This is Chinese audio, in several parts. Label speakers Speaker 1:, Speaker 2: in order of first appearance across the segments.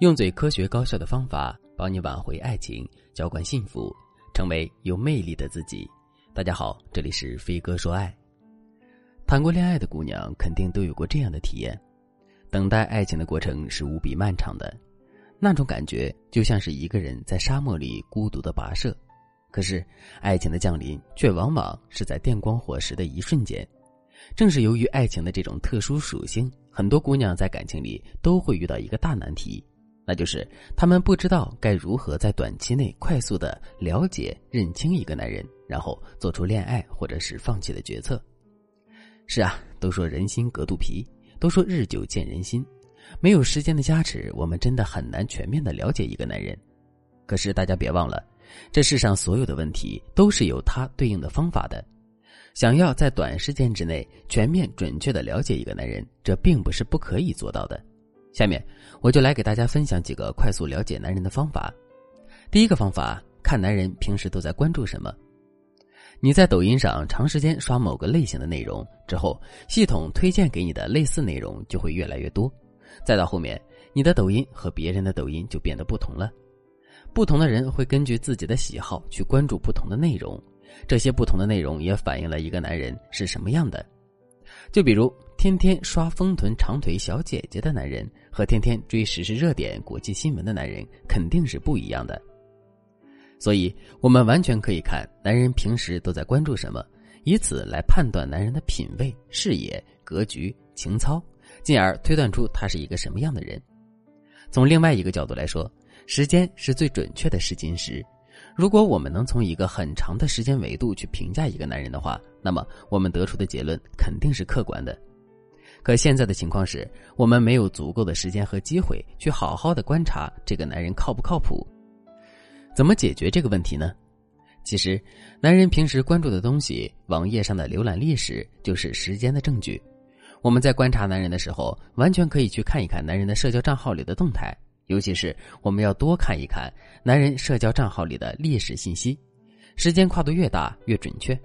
Speaker 1: 用最科学高效的方法帮你挽回爱情，浇灌幸福，成为有魅力的自己。大家好，这里是飞哥说爱。谈过恋爱的姑娘肯定都有过这样的体验：等待爱情的过程是无比漫长的，那种感觉就像是一个人在沙漠里孤独的跋涉。可是，爱情的降临却往往是在电光火石的一瞬间。正是由于爱情的这种特殊属性，很多姑娘在感情里都会遇到一个大难题。那就是他们不知道该如何在短期内快速的了解、认清一个男人，然后做出恋爱或者是放弃的决策。是啊，都说人心隔肚皮，都说日久见人心。没有时间的加持，我们真的很难全面的了解一个男人。可是大家别忘了，这世上所有的问题都是有它对应的方法的。想要在短时间之内全面准确的了解一个男人，这并不是不可以做到的。下面我就来给大家分享几个快速了解男人的方法。第一个方法，看男人平时都在关注什么。你在抖音上长时间刷某个类型的内容之后，系统推荐给你的类似内容就会越来越多。再到后面，你的抖音和别人的抖音就变得不同了。不同的人会根据自己的喜好去关注不同的内容，这些不同的内容也反映了一个男人是什么样的。就比如。天天刷丰臀长腿小姐姐的男人和天天追时事热点、国际新闻的男人肯定是不一样的，所以我们完全可以看男人平时都在关注什么，以此来判断男人的品味、视野、格局、情操，进而推断出他是一个什么样的人。从另外一个角度来说，时间是最准确的试金石。如果我们能从一个很长的时间维度去评价一个男人的话，那么我们得出的结论肯定是客观的。可现在的情况是，我们没有足够的时间和机会去好好的观察这个男人靠不靠谱。怎么解决这个问题呢？其实，男人平时关注的东西，网页上的浏览历史就是时间的证据。我们在观察男人的时候，完全可以去看一看男人的社交账号里的动态，尤其是我们要多看一看男人社交账号里的历史信息，时间跨度越大越准确。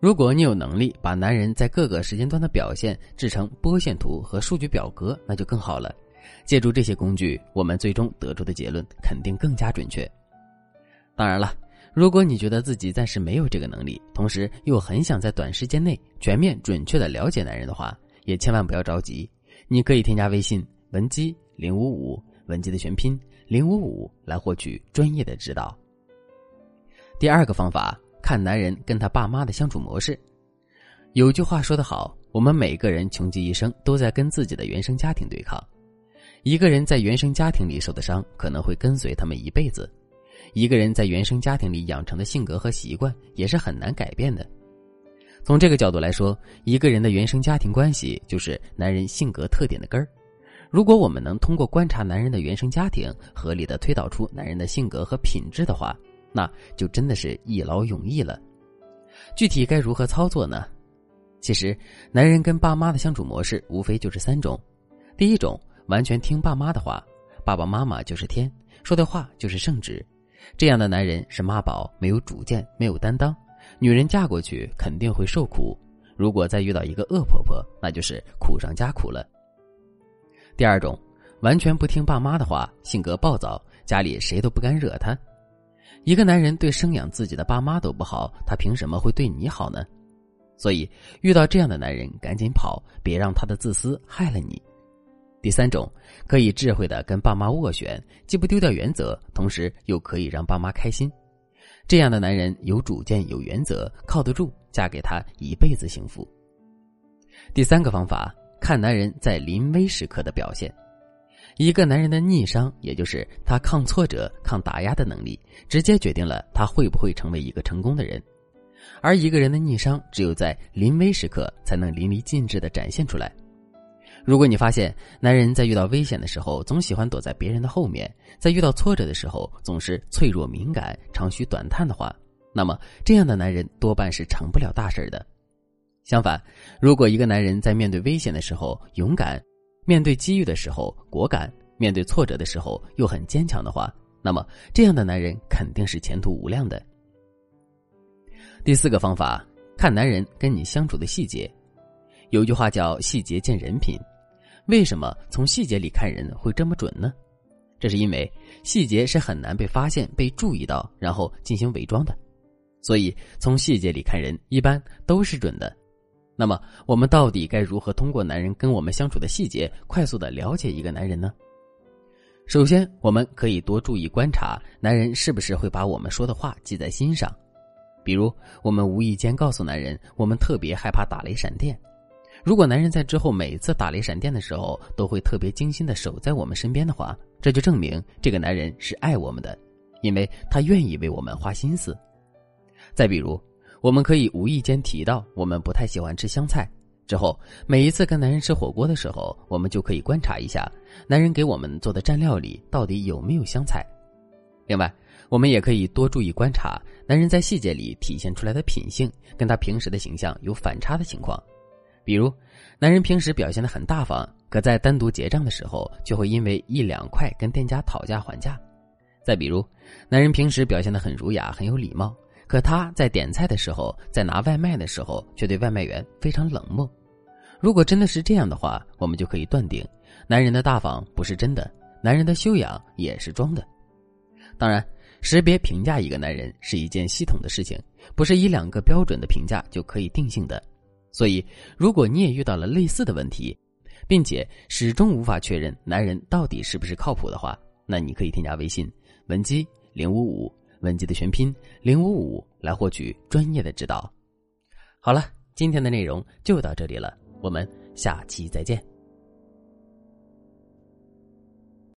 Speaker 1: 如果你有能力把男人在各个时间段的表现制成波线图和数据表格，那就更好了。借助这些工具，我们最终得出的结论肯定更加准确。当然了，如果你觉得自己暂时没有这个能力，同时又很想在短时间内全面准确的了解男人的话，也千万不要着急。你可以添加微信文姬零五五，文姬的全拼零五五，来获取专业的指导。第二个方法。看男人跟他爸妈的相处模式，有句话说得好，我们每个人穷极一生都在跟自己的原生家庭对抗。一个人在原生家庭里受的伤，可能会跟随他们一辈子；一个人在原生家庭里养成的性格和习惯，也是很难改变的。从这个角度来说，一个人的原生家庭关系就是男人性格特点的根儿。如果我们能通过观察男人的原生家庭，合理的推导出男人的性格和品质的话，那就真的是一劳永逸了。具体该如何操作呢？其实，男人跟爸妈的相处模式无非就是三种：第一种，完全听爸妈的话，爸爸妈妈就是天，说的话就是圣旨。这样的男人是妈宝，没有主见，没有担当，女人嫁过去肯定会受苦。如果再遇到一个恶婆婆，那就是苦上加苦了。第二种，完全不听爸妈的话，性格暴躁，家里谁都不敢惹他。一个男人对生养自己的爸妈都不好，他凭什么会对你好呢？所以遇到这样的男人，赶紧跑，别让他的自私害了你。第三种，可以智慧的跟爸妈斡旋，既不丢掉原则，同时又可以让爸妈开心。这样的男人有主见、有原则，靠得住，嫁给他一辈子幸福。第三个方法，看男人在临危时刻的表现。一个男人的逆商，也就是他抗挫折、抗打压的能力，直接决定了他会不会成为一个成功的人。而一个人的逆商，只有在临危时刻才能淋漓尽致的展现出来。如果你发现男人在遇到危险的时候，总喜欢躲在别人的后面，在遇到挫折的时候总是脆弱敏感、长吁短叹的话，那么这样的男人多半是成不了大事的。相反，如果一个男人在面对危险的时候勇敢，面对机遇的时候果敢，面对挫折的时候又很坚强的话，那么这样的男人肯定是前途无量的。第四个方法，看男人跟你相处的细节。有句话叫“细节见人品”，为什么从细节里看人会这么准呢？这是因为细节是很难被发现、被注意到，然后进行伪装的，所以从细节里看人一般都是准的。那么，我们到底该如何通过男人跟我们相处的细节，快速的了解一个男人呢？首先，我们可以多注意观察男人是不是会把我们说的话记在心上。比如，我们无意间告诉男人我们特别害怕打雷闪电，如果男人在之后每次打雷闪电的时候都会特别精心的守在我们身边的话，这就证明这个男人是爱我们的，因为他愿意为我们花心思。再比如。我们可以无意间提到我们不太喜欢吃香菜，之后每一次跟男人吃火锅的时候，我们就可以观察一下男人给我们做的蘸料里到底有没有香菜。另外，我们也可以多注意观察男人在细节里体现出来的品性，跟他平时的形象有反差的情况。比如，男人平时表现的很大方，可在单独结账的时候，就会因为一两块跟店家讨价还价。再比如，男人平时表现的很儒雅，很有礼貌。可他在点菜的时候，在拿外卖的时候，却对外卖员非常冷漠。如果真的是这样的话，我们就可以断定，男人的大方不是真的，男人的修养也是装的。当然，识别评价一个男人是一件系统的事情，不是一两个标准的评价就可以定性的。所以，如果你也遇到了类似的问题，并且始终无法确认男人到底是不是靠谱的话，那你可以添加微信文姬零五五。文集的全拼零五五来获取专业的指导。好了，今天的内容就到这里了，我们下期再见。